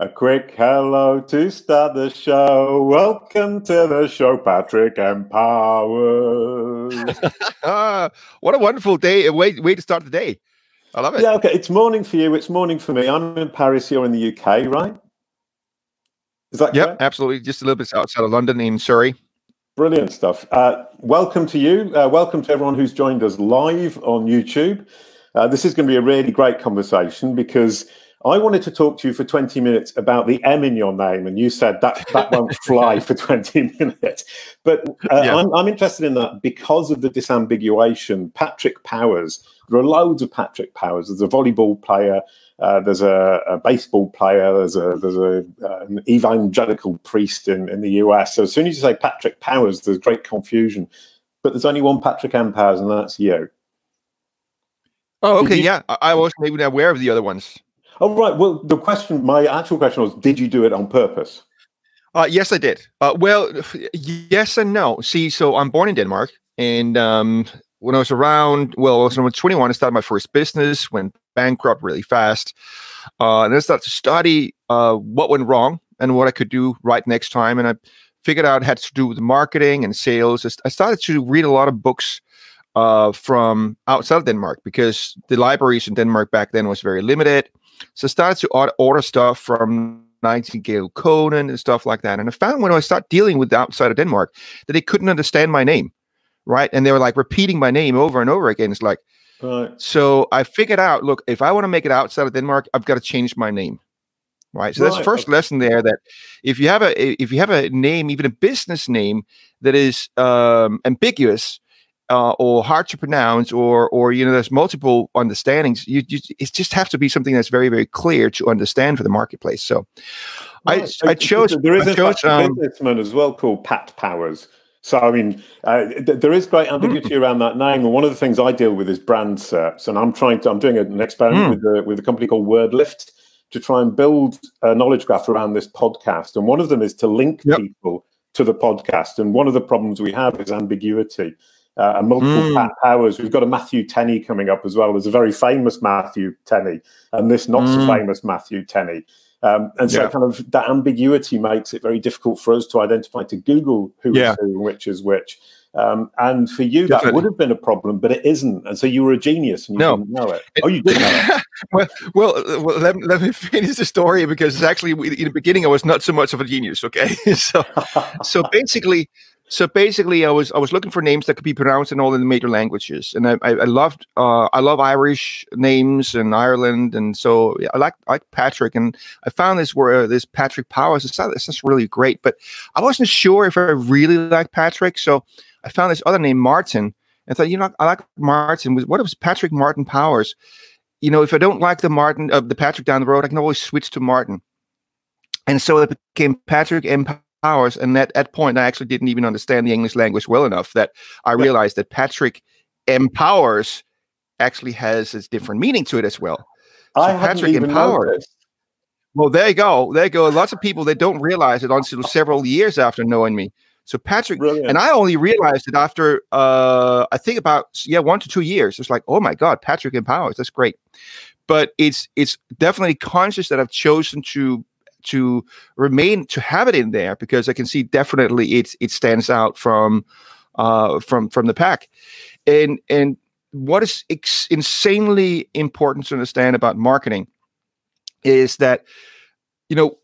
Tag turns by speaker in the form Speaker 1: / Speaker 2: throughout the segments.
Speaker 1: A quick hello to start the show. Welcome to the show, Patrick Empowers.
Speaker 2: what a wonderful day, a way, way to start the day. I love it.
Speaker 1: Yeah, okay. It's morning for you. It's morning for me. I'm in Paris, you're in the UK, right?
Speaker 2: Is that Yep, correct? absolutely. Just a little bit outside of London in Surrey.
Speaker 1: Brilliant stuff. Uh, welcome to you. Uh, welcome to everyone who's joined us live on YouTube. Uh, this is going to be a really great conversation because I wanted to talk to you for 20 minutes about the M in your name, and you said that that won't fly for 20 minutes. But uh, yeah. I'm, I'm, interested in that because of the disambiguation. Patrick Powers, there are loads of Patrick Powers. There's a volleyball player, uh, there's a, a, baseball player, there's a there's a uh, an evangelical priest in, in the US. So as soon as you say Patrick Powers, there's great confusion. But there's only one Patrick M. Powers, and that's you.
Speaker 2: Oh, okay, you, yeah. I wasn't even aware of the other ones.
Speaker 1: Oh, right. Well, the question, my actual question was, did you do it on purpose?
Speaker 2: Uh, yes, I did. Uh, well, yes and no. See, so I'm born in Denmark, and um, when I was around, well, I was around 21, I started my first business, went bankrupt really fast, uh, and I started to study uh, what went wrong and what I could do right next time, and I figured out it had to do with marketing and sales. I started to read a lot of books uh, from outside of Denmark because the libraries in Denmark back then was very limited. So I started to order, order stuff from Nightingale Conant and stuff like that. And I found when I started dealing with the outside of Denmark that they couldn't understand my name, right? And they were like repeating my name over and over again. It's like, right. so I figured out, look, if I want to make it outside of Denmark, I've got to change my name. Right. So right. that's the first okay. lesson there that if you have a if you have a name, even a business name that is um, ambiguous, uh, or hard to pronounce or or you know there's multiple understandings you, you it just have to be something that's very very clear to understand for the marketplace so I, I chose
Speaker 1: there is
Speaker 2: I
Speaker 1: chose, a um, businessman as well called Pat Powers so I mean uh, th- there is great ambiguity mm. around that name and one of the things I deal with is brand SERPs and I'm trying to I'm doing an experiment mm. with a, with a company called WordLift to try and build a knowledge graph around this podcast and one of them is to link yep. people to the podcast and one of the problems we have is ambiguity uh, and multiple mm. powers. We've got a Matthew Tenney coming up as well. There's a very famous Matthew Tenney, and this not mm. so famous Matthew Tenney. Um, and so, yeah. kind of that ambiguity makes it very difficult for us to identify to Google who yeah. is who and which is which. Um, and for you, Definitely. that would have been a problem, but it isn't. And so you were a genius and you no. didn't know it. Oh, you did know it.
Speaker 2: well, well, uh, well let, let, me finish the story because it's actually in the beginning I was not so much of a genius. Okay, so so basically, so basically, I was I was looking for names that could be pronounced in all the major languages, and I I, I loved uh, I love Irish names and Ireland, and so I like I like Patrick, and I found this where uh, this Patrick Powers. It's just really great, but I wasn't sure if I really like Patrick, so I found this other name Martin, and thought you know I like Martin. What was Patrick Martin Powers? You know, if I don't like the Martin uh, the Patrick down the road, I can always switch to Martin, and so it became Patrick M powers. And that at that point, I actually didn't even understand the English language well enough that I realized that Patrick empowers actually has a different meaning to it as well.
Speaker 1: So I Patrick empowers.
Speaker 2: Well, there you go. There you go. Lots of people they don't realize it until several years after knowing me. So Patrick Brilliant. and I only realized it after uh, I think about yeah one to two years. It's like oh my god, Patrick empowers. That's great. But it's it's definitely conscious that I've chosen to to remain to have it in there because I can see definitely it it stands out from uh, from from the pack, and and what is ex- insanely important to understand about marketing is that you know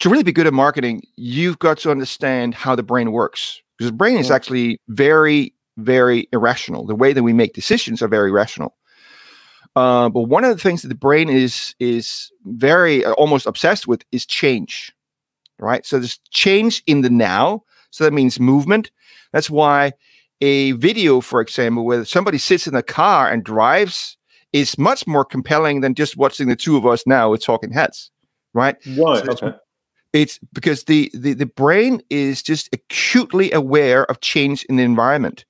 Speaker 2: to really be good at marketing you've got to understand how the brain works because the brain is actually very very irrational. The way that we make decisions are very rational uh, but one of the things that the brain is is very uh, almost obsessed with is change, right? So there's change in the now. So that means movement. That's why a video, for example, where somebody sits in a car and drives is much more compelling than just watching the two of us now with talking heads, right?
Speaker 1: Right. So okay.
Speaker 2: It's because the, the the brain is just acutely aware of change in the environment.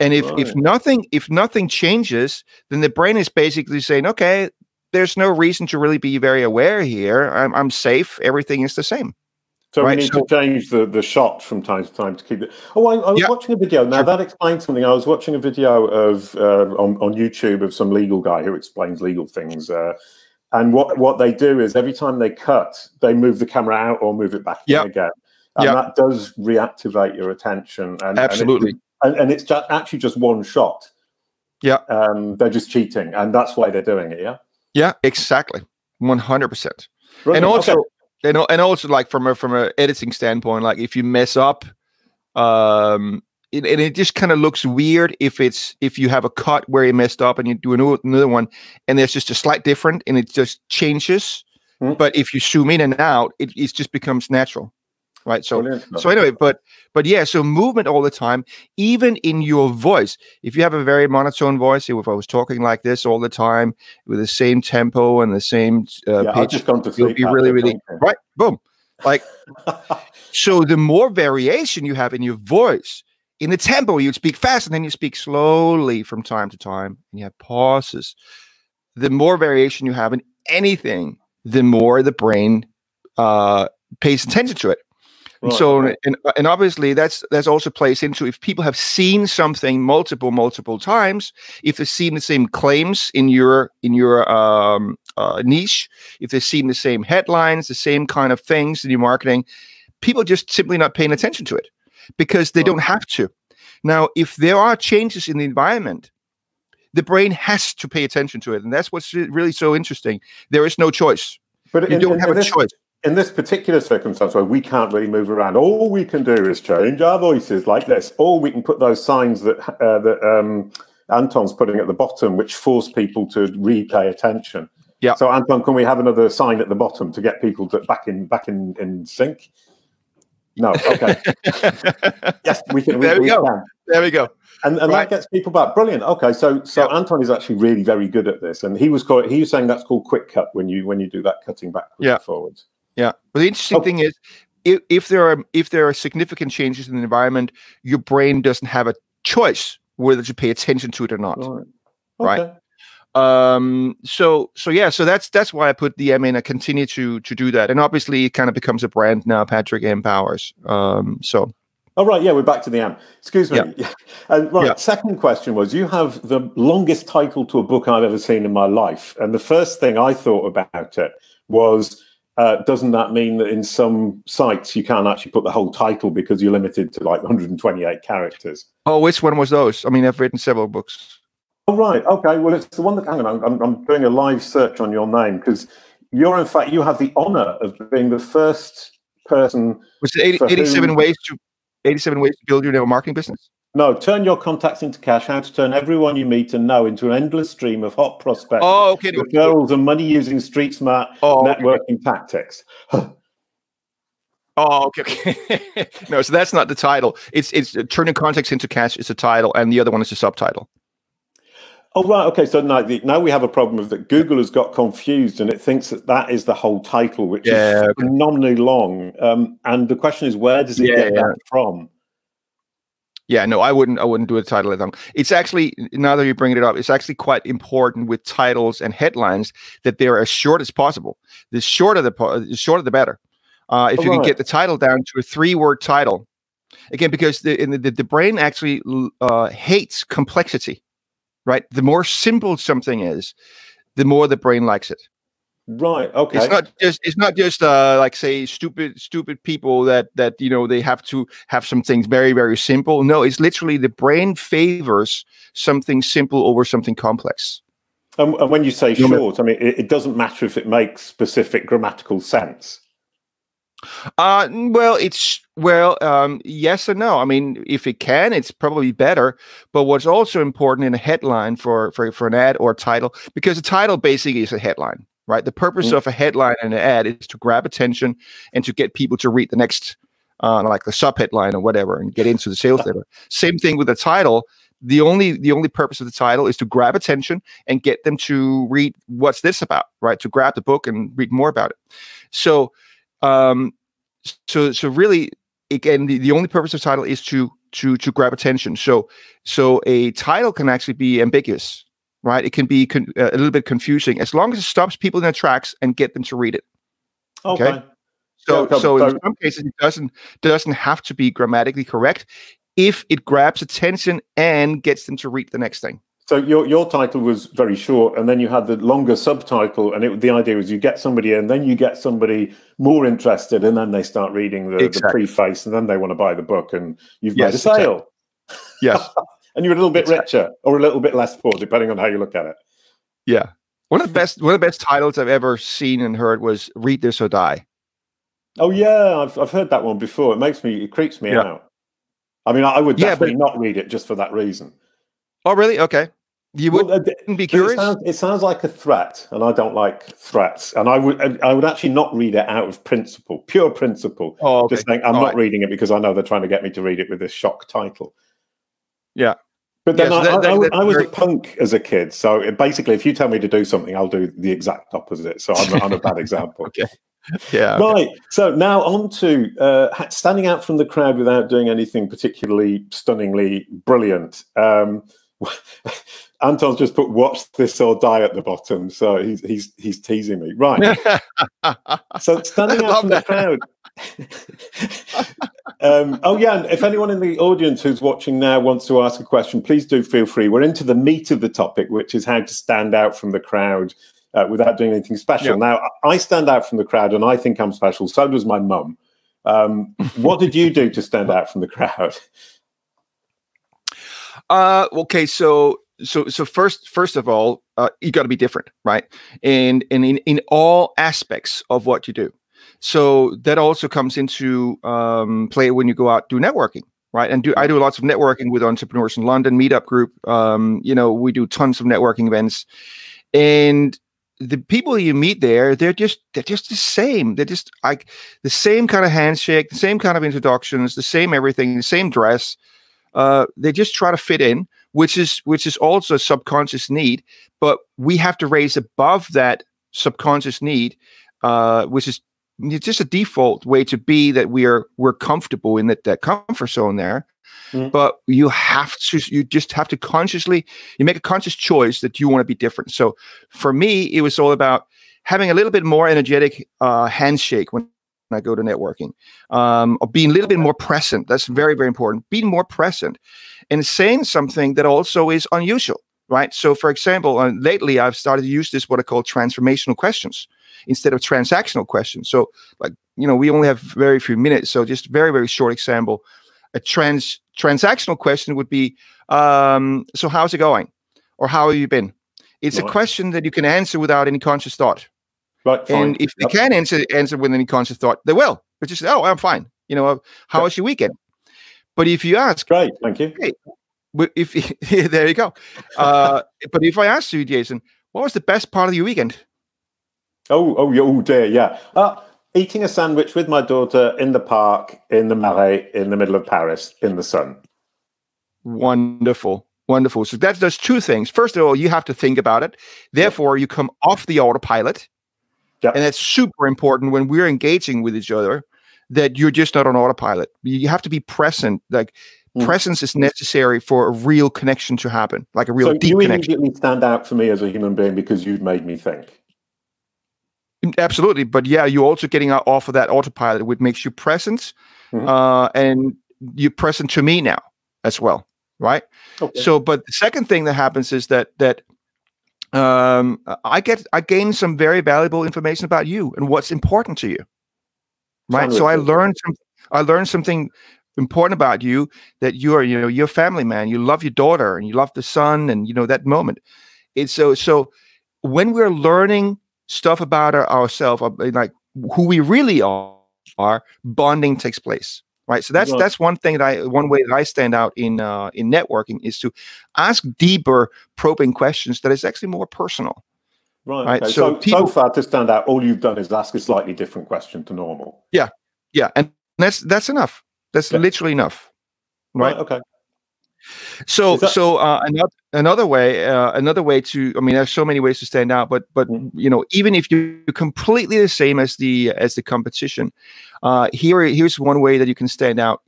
Speaker 2: And if right. if nothing if nothing changes, then the brain is basically saying, okay, there's no reason to really be very aware here. I'm I'm safe. Everything is the same.
Speaker 1: So right? we need so, to change the, the shot from time to time to keep it. Oh, I, I was yeah, watching a video. Now sure. that explains something. I was watching a video of uh, on on YouTube of some legal guy who explains legal things. Uh, And what, what they do is every time they cut, they move the camera out or move it back yep. in again. And yep. that does reactivate your attention. And,
Speaker 2: Absolutely.
Speaker 1: And, and, and it's just actually just one shot.
Speaker 2: Yeah.
Speaker 1: Um, they're just cheating. And that's why they're doing it. Yeah.
Speaker 2: Yeah, exactly. 100%. And also, okay. and, and also like from a, from a editing standpoint, like if you mess up, um, it, and it just kind of looks weird if it's if you have a cut where you messed up and you do another one and there's just a slight different and it just changes mm-hmm. but if you zoom in and out it, it just becomes natural right so Brilliant. so anyway but but yeah so movement all the time even in your voice if you have a very monotone voice if i was talking like this all the time with the same tempo and the same uh, yeah, pitch you'll be really really right boom like so the more variation you have in your voice in the tempo, you'd speak fast and then you speak slowly from time to time, and you have pauses. The more variation you have in anything, the more the brain uh, pays attention to it. Right. So, and, and obviously, that's that's also plays into if people have seen something multiple multiple times, if they've seen the same claims in your in your um, uh, niche, if they've seen the same headlines, the same kind of things in your marketing, people just simply not paying attention to it because they don't have to. Now, if there are changes in the environment, the brain has to pay attention to it. And that's what's really so interesting. There is no choice. But you in, don't in, have in a
Speaker 1: this,
Speaker 2: choice.
Speaker 1: In this particular circumstance where we can't really move around, all we can do is change our voices like this, or we can put those signs that uh, that um, Anton's putting at the bottom, which force people to repay attention.
Speaker 2: Yeah.
Speaker 1: So Anton, can we have another sign at the bottom to get people to back in back in, in sync? No. Okay. yes, we can.
Speaker 2: There we,
Speaker 1: we
Speaker 2: go.
Speaker 1: Can.
Speaker 2: There we go.
Speaker 1: And, and right. that gets people back. Brilliant. Okay, so so yep. Anton is actually really very good at this, and he was called, he was saying that's called quick cut when you when you do that cutting backwards yeah. and forwards.
Speaker 2: Yeah. But the interesting thing is, if, if there are if there are significant changes in the environment, your brain doesn't have a choice whether to pay attention to it or not. Right. Okay. right? um so so yeah so that's that's why i put the m in i continue to to do that and obviously it kind of becomes a brand now patrick m powers um so
Speaker 1: Oh right, yeah, we're back to the M. Excuse me. Yeah. Uh, right, yeah. second question was: you have the longest title to a book I've ever seen in my life, and the first thing I thought about it was, uh, doesn't that mean that in some sites you can't actually put the whole title because you're limited to like 128 characters?
Speaker 2: Oh, which one was those? I mean, I've written several books.
Speaker 1: Oh right, okay. Well, it's the one that. Hang on, I'm, I'm doing a live search on your name because you're in fact you have the honour of being the first person.
Speaker 2: Was it 80, 87 whom... ways to 87 ways to build your marketing business?
Speaker 1: No, turn your contacts into cash. How to turn everyone you meet and know into an endless stream of hot prospects,
Speaker 2: oh, okay,
Speaker 1: referrals, and money using street smart oh, networking okay. tactics.
Speaker 2: Oh, okay, okay. no, so that's not the title. It's it's uh, turning contacts into cash is a title, and the other one is a subtitle.
Speaker 1: Oh right, okay. So now, the, now we have a problem of that Google has got confused and it thinks that that is the whole title, which yeah, is okay. phenomenally long. Um, and the question is, where does it yeah, get yeah. that from?
Speaker 2: Yeah, no, I wouldn't. I wouldn't do a title at long. It's actually now that you're bringing it up, it's actually quite important with titles and headlines that they're as short as possible. The shorter the the shorter the better. Uh, if oh, you right. can get the title down to a three-word title, again, because the the, the brain actually uh, hates complexity right? The more simple something is, the more the brain likes it.
Speaker 1: Right. Okay.
Speaker 2: It's not just it's not just uh, like say stupid stupid people that that you know they have to have some things very very simple. No, it's literally the brain favors something simple over something complex.
Speaker 1: And, and when you say short, I mean it, it doesn't matter if it makes specific grammatical sense.
Speaker 2: Uh, well, it's well, um, yes and no. I mean, if it can, it's probably better. But what's also important in a headline for for for an ad or title, because a title basically is a headline, right? The purpose mm. of a headline and an ad is to grab attention and to get people to read the next, uh, like the sub headline or whatever, and get into the sales letter. Same thing with the title. The only the only purpose of the title is to grab attention and get them to read what's this about, right? To grab the book and read more about it. So um, so so really again the, the only purpose of title is to to to grab attention so so a title can actually be ambiguous right it can be con- uh, a little bit confusing as long as it stops people in their tracks and get them to read it
Speaker 1: okay, okay?
Speaker 2: so yeah, so in some cases it doesn't doesn't have to be grammatically correct if it grabs attention and gets them to read the next thing
Speaker 1: So your your title was very short, and then you had the longer subtitle, and it, the idea was you get somebody in, then you get somebody more interested, and then they start reading the, exactly. the preface, and then they want to buy the book, and you've yes, made a sale.
Speaker 2: Exactly. Yes,
Speaker 1: and you're a little bit exactly. richer or a little bit less poor, depending on how you look at it.
Speaker 2: Yeah, one of the best one of the best titles I've ever seen and heard was "Read This or Die."
Speaker 1: Oh yeah, I've I've heard that one before. It makes me it creeps me yeah. out. I mean, I would definitely yeah, but, not read it just for that reason.
Speaker 2: Oh really? Okay. You would well, uh, be curious.
Speaker 1: It sounds, it sounds, like a threat, and I don't like threats. And I would, I would actually not read it out of principle, pure principle. Oh, okay. Just saying, I'm All not right. reading it because I know they're trying to get me to read it with this shock title.
Speaker 2: Yeah,
Speaker 1: but then I, I, I, I, was very... a punk as a kid, so it, basically, if you tell me to do something, I'll do the exact opposite. So I'm, I'm a bad example.
Speaker 2: okay. Yeah.
Speaker 1: Right. So now on to uh, standing out from the crowd without doing anything particularly stunningly brilliant. Um, Anton's just put "watch this or die" at the bottom, so he's he's he's teasing me. Right. so standing out from that. the crowd. um, oh yeah, and if anyone in the audience who's watching now wants to ask a question, please do feel free. We're into the meat of the topic, which is how to stand out from the crowd uh, without doing anything special. Yeah. Now, I stand out from the crowd, and I think I'm special. So does my mum. Um, what did you do to stand out from the crowd?
Speaker 2: Uh, okay, so so so first first of all uh, you got to be different right and and in, in all aspects of what you do so that also comes into um, play when you go out do networking right? And do i do lots of networking with entrepreneurs in london meetup group um, you know we do tons of networking events. And the people you meet there they're just they're just the same. They're just like the same kind of handshake the same kind of introductions the same everything the same dress. Uh, they just try to fit in which is which is also a subconscious need but we have to raise above that subconscious need uh, which is just a default way to be that we are we're comfortable in that, that comfort zone there mm. but you have to you just have to consciously you make a conscious choice that you want to be different so for me it was all about having a little bit more energetic uh, handshake when I go to networking, um, or being a little bit more present. That's very, very important. Being more present and saying something that also is unusual, right? So, for example, uh, lately I've started to use this what I call transformational questions instead of transactional questions. So, like you know, we only have very few minutes, so just very, very short example. A trans transactional question would be, um, "So, how's it going?" or "How have you been?" It's right. a question that you can answer without any conscious thought.
Speaker 1: Right.
Speaker 2: Fine. And if yep. they can answer answer with any conscious thought, they will. But just "Oh, I'm fine." You know, how was your weekend? But if you ask,
Speaker 1: great, thank you.
Speaker 2: Hey, if there you go. Uh, but if I ask you, Jason, what was the best part of your weekend?
Speaker 1: Oh, oh, oh dear, yeah. Uh, eating a sandwich with my daughter in the park, in the Marais, in the middle of Paris, in the sun.
Speaker 2: Wonderful. Wonderful. So that does two things. First of all, you have to think about it. Therefore, you come off the autopilot. Yep. And that's super important when we're engaging with each other that you're just not on autopilot. You have to be present. Like mm. presence is necessary for a real connection to happen, like a real so deep you connection.
Speaker 1: immediately stand out for me as a human being because you've made me think.
Speaker 2: Mm, absolutely, but yeah, you're also getting off of that autopilot, which makes you present, mm-hmm. uh, and you're present to me now as well, right? Okay. So, but the second thing that happens is that that um, I get I gain some very valuable information about you and what's important to you right so i learned some i learned something important about you that you're you know you're family man you love your daughter and you love the son and you know that moment it's so so when we're learning stuff about our, ourselves uh, like who we really are, are bonding takes place right so that's that's one thing that i one way that i stand out in uh, in networking is to ask deeper probing questions that is actually more personal
Speaker 1: Right. right? Okay. So, so, people, so far to stand out, all you've done is ask a slightly different question to normal.
Speaker 2: Yeah. Yeah. And that's that's enough. That's yeah. literally enough. Right? right.
Speaker 1: Okay.
Speaker 2: So that- so uh, another another way uh, another way to I mean there's so many ways to stand out, but but mm. you know even if you're completely the same as the as the competition, uh, here here's one way that you can stand out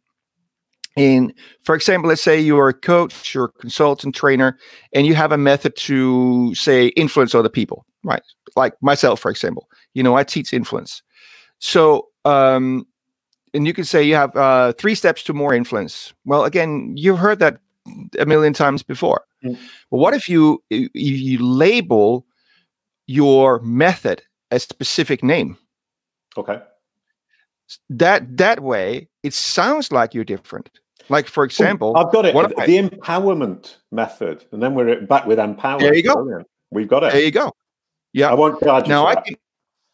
Speaker 2: and for example, let's say you're a coach, you're a consultant trainer, and you have a method to say influence other people, right? Like myself, for example, you know, I teach influence. So, um, and you can say you have uh, three steps to more influence. Well, again, you've heard that a million times before.
Speaker 1: Mm.
Speaker 2: But what if you if you label your method a specific name?
Speaker 1: Okay.
Speaker 2: That that way, it sounds like you're different. Like for example,
Speaker 1: I've got it.
Speaker 2: what
Speaker 1: The
Speaker 2: I-
Speaker 1: empowerment method, and then we're back with empower.
Speaker 2: There you go.
Speaker 1: We've got it.
Speaker 2: there you go. Yeah.
Speaker 1: I won't charge you
Speaker 2: Now I can,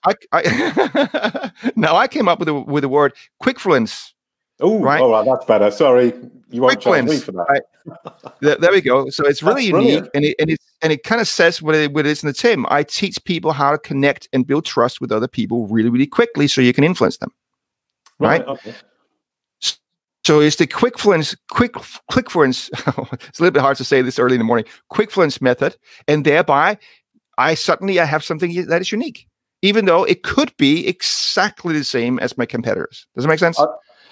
Speaker 2: I, I now I came up with a with the word quickfluence.
Speaker 1: Oh,
Speaker 2: right.
Speaker 1: all right, that's better. Sorry, you won't charge me for that.
Speaker 2: Right. There, there we go. So it's really
Speaker 1: That's
Speaker 2: unique,
Speaker 1: brilliant.
Speaker 2: and it and it and it kind of says what it, what it is in the team. I teach people how to connect and build trust with other people really really quickly, so you can influence them. right?
Speaker 1: Okay.
Speaker 2: So it's the quickfluence, quick quickfluence. it's a little bit hard to say this early in the morning. Quickfluence method, and thereby, I suddenly I have something that is unique, even though it could be exactly the same as my competitors. Does it make sense?
Speaker 1: Uh,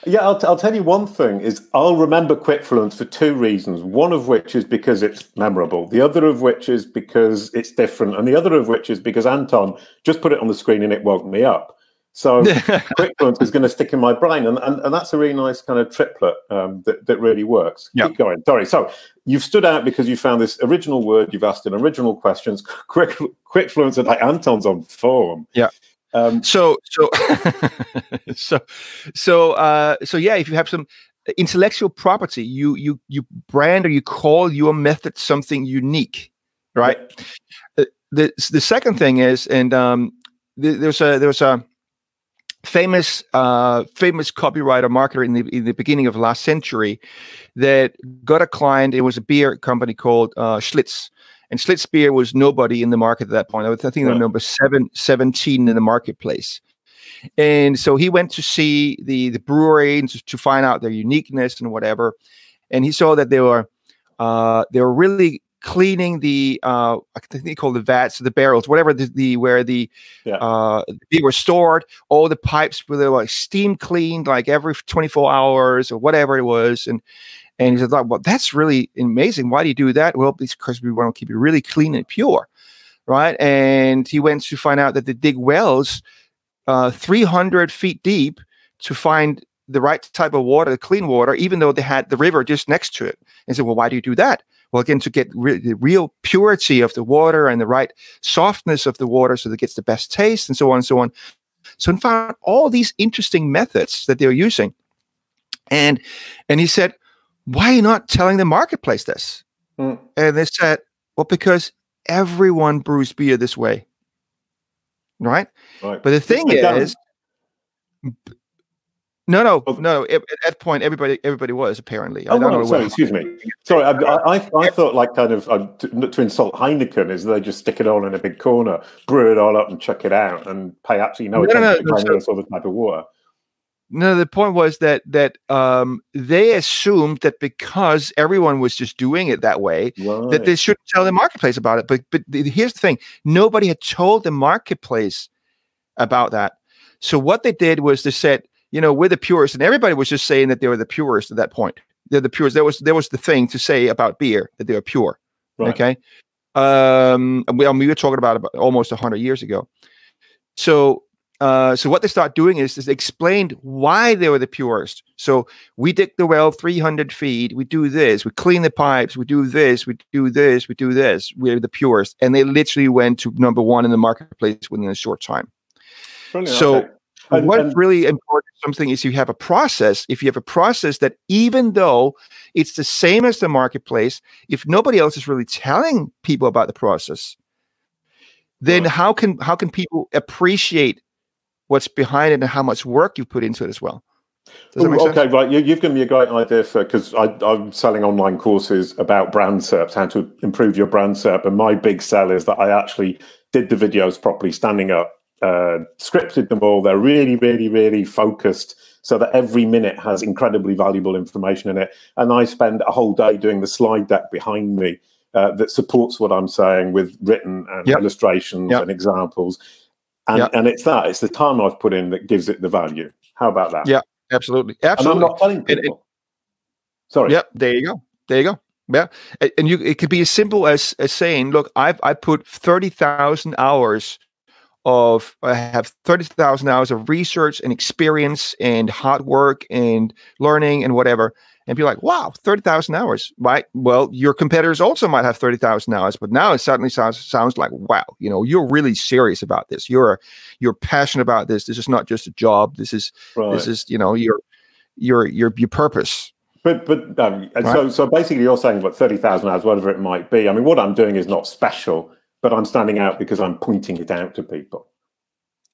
Speaker 1: Yeah, I'll, t- I'll tell you one thing is I'll remember Quickfluence for two reasons. One of which is because it's memorable. The other of which is because it's different. And the other of which is because Anton just put it on the screen and it woke me up. So Quickfluence is going to stick in my brain. And, and, and that's a really nice kind of triplet um, that, that really works.
Speaker 2: Yeah.
Speaker 1: Keep going. Sorry. So you've stood out because you found this original word, you've asked an original questions. Quick, Quickfluence and like Anton's on form.
Speaker 2: Yeah.
Speaker 1: Um,
Speaker 2: so so so so uh so yeah if you have some intellectual property you you you brand or you call your method something unique right Uh, the the second thing is and um th- there's a there's a famous uh famous copywriter marketer in the in the beginning of last century that got a client it was a beer company called uh Schlitz and Schlitz beer was nobody in the market at that point. I was- I think they were number seven, 17 in the marketplace. And so he went to see the the brewery and to, to find out their uniqueness and whatever. And he saw that they were uh, they were really cleaning the uh, I think they call the vats, the barrels, whatever the, the where the
Speaker 1: Yeah.
Speaker 2: uh, they were stored. All the pipes were they were like steam cleaned like every 24 hours or whatever it was. And and he said, well, that's really amazing. Why do you do that? Well, because we want to keep it really clean and pure, right? And he went to find out that they dig wells uh, 300 feet deep to find the right type of water, the clean water, even though they had the river just next to it. And said, well, why do you do that? Well, again, to get re- the real purity of the water and the right softness of the water so that it gets the best taste and so on and so on. So in fact all these interesting methods that they're using. And and he said, why are you not telling the marketplace this?
Speaker 1: Mm.
Speaker 2: And they said, well, because everyone brews beer this way. Right?
Speaker 1: right.
Speaker 2: But the thing
Speaker 1: is don't.
Speaker 2: No, no,
Speaker 1: Oh.
Speaker 2: no. At, at that point, everybody, everybody was apparently. I
Speaker 1: Oh,
Speaker 2: don't
Speaker 1: right,
Speaker 2: know.
Speaker 1: sorry, excuse me. Sorry, I, I, I- I thought like kind of uh, to, to insult Heineken is they just stick it all in a big corner, brew it all up, and chuck it out, and pay absolutely no
Speaker 2: No, no, no,
Speaker 1: attention
Speaker 2: no,
Speaker 1: to
Speaker 2: so-
Speaker 1: other sort of type of water.
Speaker 2: No, the point was that that um, they assumed that because everyone was just doing it that way,
Speaker 1: Right.
Speaker 2: that they shouldn't tell the marketplace about it. But but the, here's the thing: nobody had told the marketplace about that. So what they did was they said, you know, we're the purest, and everybody was just saying that they were the purest at that point. They're the purest. There was there was the thing to say about beer that they were pure.
Speaker 1: Right.
Speaker 2: Okay. Um, we, I mean, we were talking about, about almost hundred years ago. So, uh, so what they start doing is, is they explained why they were the purest. So we dig the well 300 feet. We do this. We clean the pipes. We do this. We do this. We do this. We're the purest. And they literally went to number one in the marketplace within a short time.
Speaker 1: Brilliant,
Speaker 2: so
Speaker 1: okay. And-
Speaker 2: What's
Speaker 1: and-
Speaker 2: really important something is you have a process. If you have a process that even though it's the same as the marketplace, if nobody else is really telling people about the process, then how can how can people appreciate what's behind it and how much work you put into it as well?
Speaker 1: Ooh,
Speaker 2: sense?
Speaker 1: okay, right. You, you've given me a great idea for because I'm selling online courses about brand SERPs, how to improve your brand SERP. And my big sell is that I actually did the videos properly, standing up, uh, scripted them all. They're really, really, really focused so that every minute has incredibly valuable information in it. And I spend a whole day doing the slide deck behind me uh, that supports what I'm saying with written and
Speaker 2: Yep.
Speaker 1: illustrations
Speaker 2: Yep.
Speaker 1: and examples. And,
Speaker 2: Yep.
Speaker 1: and it's that, it's the time I've put in that gives it the value. How about that?
Speaker 2: Yeah, Absolutely.
Speaker 1: And I'm not telling
Speaker 2: And it-
Speaker 1: people. Sorry.
Speaker 2: Yep, there you go. There you go. Yeah, and you it could be as simple as as saying, "Look, I've I put thirty thousand hours of I have 30,000 hours of research and experience and hard work and learning and whatever. And be like, wow, 30,000 hours, right? Well, your competitors also might have 30,000 hours, but now it suddenly sounds, sounds like, wow, you know, you're really serious about this. You're, you're passionate about this. This is not just a job. This is, right. this is, you know, your, your, your, your purpose.
Speaker 1: But, but, um, right. so, so basically you're saying what 30,000 hours, whatever it might be. I mean, what I'm doing is not special but I'm standing out because I'm pointing it out to people.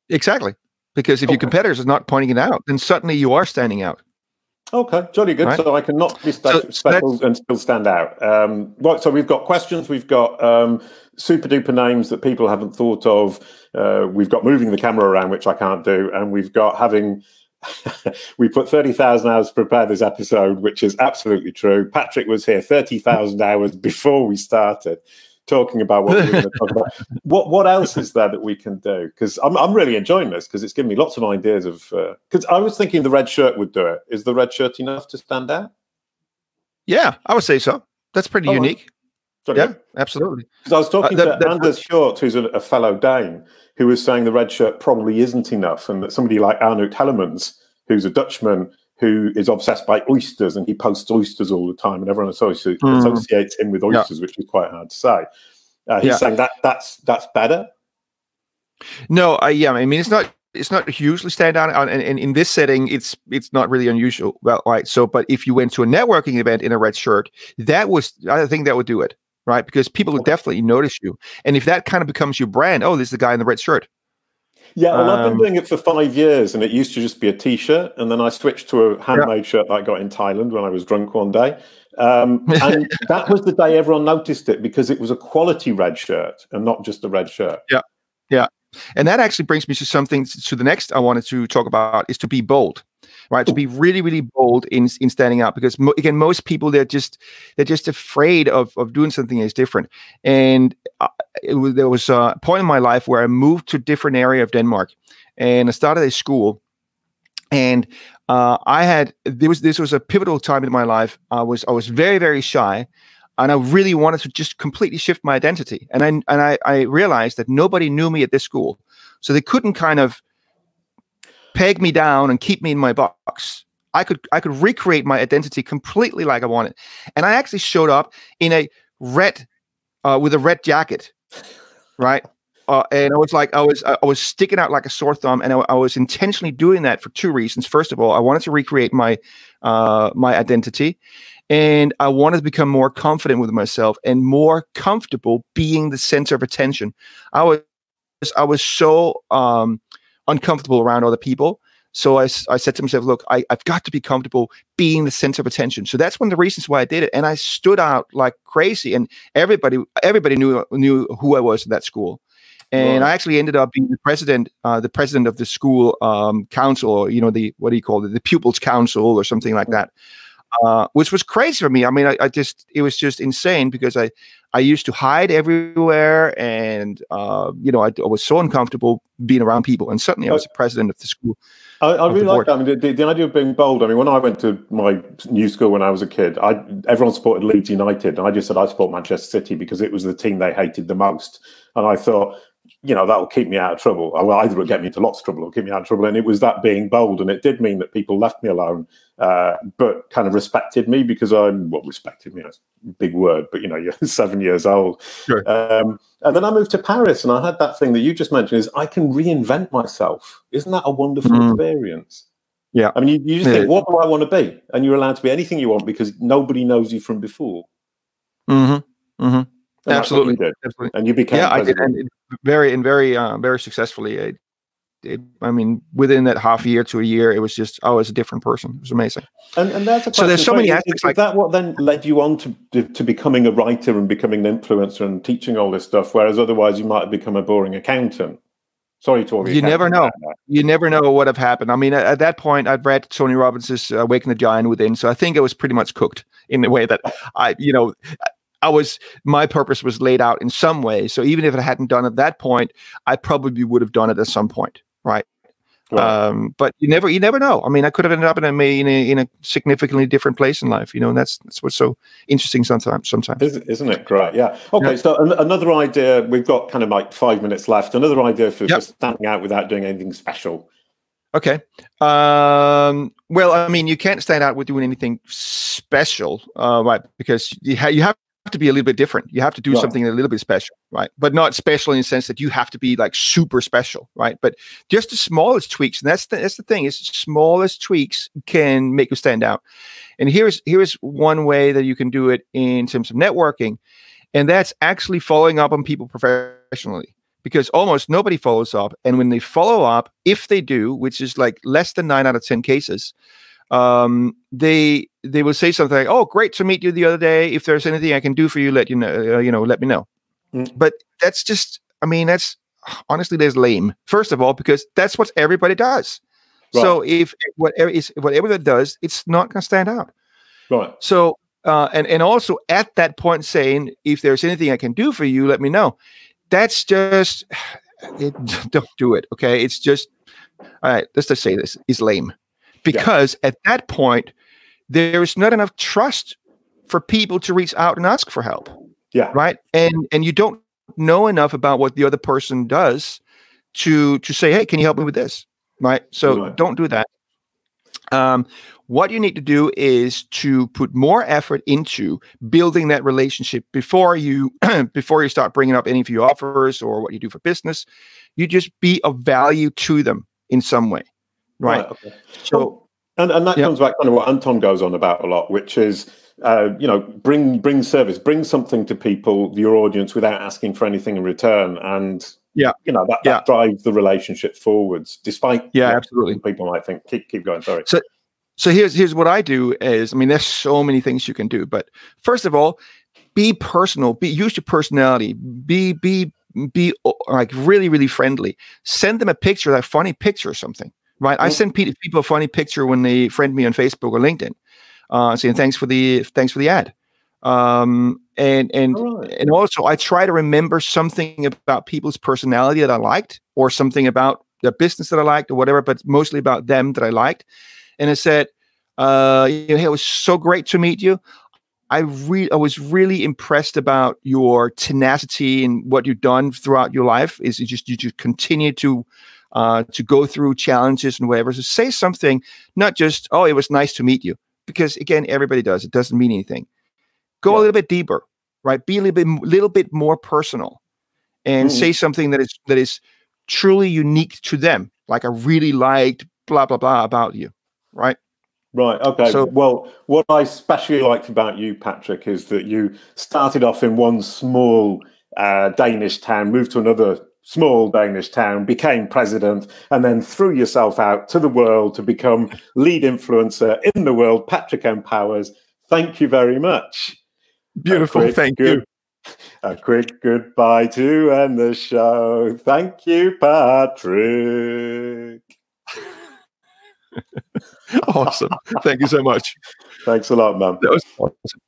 Speaker 2: Exactly. Because if okay. your competitors are not pointing it out, then suddenly you are standing out.
Speaker 1: Okay, jolly good. Right? So I cannot be so, special and still stand out. Um, right, so we've got questions. We've got um, super duper names that people haven't thought of. Uh, we've got moving the camera around, which I can't do, and we've got having. we put thirty thousand hours to prepare this episode, which is absolutely true. Patrick was here thirty thousand hours before we started talking about what we're going to talk about. What what else is there that we can do? Because I'm I'm really enjoying this because it's given me lots of ideas of. Because uh, I was thinking the red shirt would do it. Is the red shirt enough to stand out?
Speaker 2: Yeah, I would say so. That's pretty oh, unique. Sorry, yeah, absolutely.
Speaker 1: Because I was talking uh, to Anders Hjorth, who's a, a, fellow Dane, who was saying the red shirt probably isn't enough, and that somebody like Arnout Hellemans, who's a Dutchman who is obsessed by oysters and he posts oysters all the time, and everyone associates, mm. associates him with oysters, yeah. which is quite hard to say. Uh, he's yeah. saying that that's that's better.
Speaker 2: No, I yeah, I mean it's not it's not hugely stand out, and, and in this setting, it's it's not really unusual. Well, right. So, but if you went to a networking event in a red shirt, that was I think that would do it, right? Because people would definitely notice you, and if that kind of becomes your brand, oh, this is the guy in the red shirt.
Speaker 1: Yeah, well, um, I've been um, doing it for five years, and it used to just be a T-shirt, and then I switched to a handmade yeah. shirt that I got in Thailand when I was drunk one day, um, and that was the day everyone noticed it because it was a quality red shirt and not just a red shirt.
Speaker 2: Yeah, yeah, and that actually brings me to something. To the next, I wanted to talk about is to be bold right? To be really, really bold in in standing out because mo- again, most people they're just they're just afraid of of doing something that's different. And uh, was, there was a point in my life where I moved to a different area of Denmark, and I started a school, and uh, I had there was this was a pivotal time in my life. I was I was very very shy and I really wanted to just completely shift my identity. And I and I, I, realized that nobody knew me at this school, so they couldn't kind of peg me down and keep me in my box. I could I could recreate my identity completely like I wanted, and I actually showed up in a red uh, with a red jacket, right? Uh, and I was like, I was, I was sticking out like a sore thumb, and I, I, was intentionally doing that for two reasons. First of all, I wanted to recreate my, uh, my identity, and I wanted to become more confident with myself and more comfortable being the center of attention. I was, I was so um, uncomfortable around other people. So I, I said to myself, look, I, I've got to be comfortable being the center of attention. So that's one of the reasons why I did it. And I stood out like crazy. And everybody, everybody knew knew who I was at that school. And I actually ended up being the president, uh, the president of the school um, council, or you know, the what do you call it, the pupils council, or something like that uh, which was crazy for me. I mean, I, I, just it was just insane because I I used to hide everywhere, and uh, you know I, I, was so uncomfortable being around people. And suddenly, I was the president of the school.
Speaker 1: I, I really like that. I mean, the, the, idea of being bold. I mean, when I went to my new school when I was a kid, I everyone supported Leeds United, and I just said I support Manchester City because it was the team they hated the most. And I thought you know, that'll keep me out of trouble. Well, either it'll get me into lots of trouble or keep me out of trouble. And it was that being bold. And it did mean that people left me alone, uh, but kind of respected me because I'm, well, respected me, that's a big word, but you know, you're seven years old. Sure. Um, and then I moved to Paris and I had that thing that you just mentioned is I can reinvent myself. Isn't that a wonderful mm. experience?
Speaker 2: Yeah.
Speaker 1: I mean, you, you just yeah. think, what do I want to be? And you're allowed to be anything you want because nobody knows you from before.
Speaker 2: Mm-hmm. Mm-hmm. Absolutely. Absolutely.
Speaker 1: And you became yeah, president. I did,
Speaker 2: very and very uh, very successfully. It, it, I mean, within that half year to a year, it was just I was a different person. It was amazing.
Speaker 1: And, and that's a so
Speaker 2: there's so many aspects.
Speaker 1: Is, like, that what then led you on to, to becoming a writer and becoming an influencer and teaching all this stuff? Whereas otherwise, you might have become a boring accountant. Sorry to all
Speaker 2: you. never know. You never know what have happened. I mean, at, at that point, I'd read Tony Robbins' uh, "Awaken the Giant Within," so I think it was pretty much cooked in the way that I, you know, I was my purpose was laid out in some way. So even if I hadn't done at that point, I probably would have done it at some point, right? Right. Um, but you never, you never know. I mean, I could have ended up in a, in a, in a significantly different place in life, you know, and that's, that's what's so interesting sometimes, sometimes.
Speaker 1: Isn't it great? Yeah. Okay. Yeah. So an- another idea, we've got kind of like five minutes left. Another idea for yep. just standing out without doing anything special.
Speaker 2: Okay. Um, well, I mean, you can't stand out with doing anything special, uh, right? Because you, ha- you have to be a little bit different. You have to do right. something a little bit special, right? But not special in the sense that you have to be like super special, right? But just the smallest tweaks, and that's the, that's the thing is smallest tweaks can make you stand out. And here's here's one way that you can do it in terms of networking, and that's actually following up on people professionally because almost nobody follows up. And when they follow up, if they do, which is like less than nine out of ten cases, um, they they will say something like, "Oh, great to meet you the other day. If there's anything I can do for you, let you know. Uh, you know, let me know." Mm. But that's just, I mean, that's honestly, that's lame. First of all, because that's what everybody does. Right. So if whatever is whatever that does, it's not going to stand out.
Speaker 1: Right.
Speaker 2: So uh, and and also at that point saying, if there's anything I can do for you, let me know. That's just it, don't do it. Okay, it's just all right. Let's just say this is lame because yeah. at that point there's not enough trust for people to reach out and ask for help
Speaker 1: yeah.
Speaker 2: right? And and you don't know enough about what the other person does to to say hey can you help me with this? Right? So right. don't do that. Um, what you need to do is to put more effort into building that relationship before you before you start bringing up any of your offers or what you do for business. You just be of value to them in some way right? right okay. So,
Speaker 1: and, and that yep. comes back kind of what Anton goes on about a lot, which is, uh, you know, bring bring service, bring something to people, your audience, without asking for anything in return, and
Speaker 2: yeah,
Speaker 1: you know that, that yeah. drives the relationship forwards, despite
Speaker 2: yeah, absolutely.
Speaker 1: People might think keep keep going. Sorry.
Speaker 2: So, so here's here's what I do is, I mean, there's so many things you can do, but first of all, be personal, be use your personality, be be be like really really friendly. Send them a picture, that funny picture or something right? I send people a funny picture when they friend me on Facebook or LinkedIn, uh, saying thanks for the thanks for the ad. Um, and and right. and also I try to remember something about people's personality that I liked, or something about the business that I liked, or whatever, but mostly about them that I liked. And I said, uh, you know, hey, it was so great to meet you. I re- I was really impressed about your tenacity and what you've done throughout your life. Is you just you just continue to uh, to go through challenges and whatever. So say something, not just, oh, it was nice to meet you, because again, everybody does. It doesn't mean anything. Go yeah. a little bit deeper, right? Be a little bit, little bit more personal, and mm. say something that is that is truly unique to them. Like I really liked blah blah blah about you, right?
Speaker 1: Right. Okay. So, well, what I especially liked about you, Patrick, is that you started off in one small uh, Danish town, moved to another small Danish town, became president, and then threw yourself out to the world to become lead influencer in the world. Patrick M. Powers, thank you very much.
Speaker 2: Beautiful. Thank good,
Speaker 1: you. A quick goodbye to end the show. Thank you, Patrick.
Speaker 2: awesome. Thank you so much.
Speaker 1: Thanks a lot, man.
Speaker 2: That was awesome.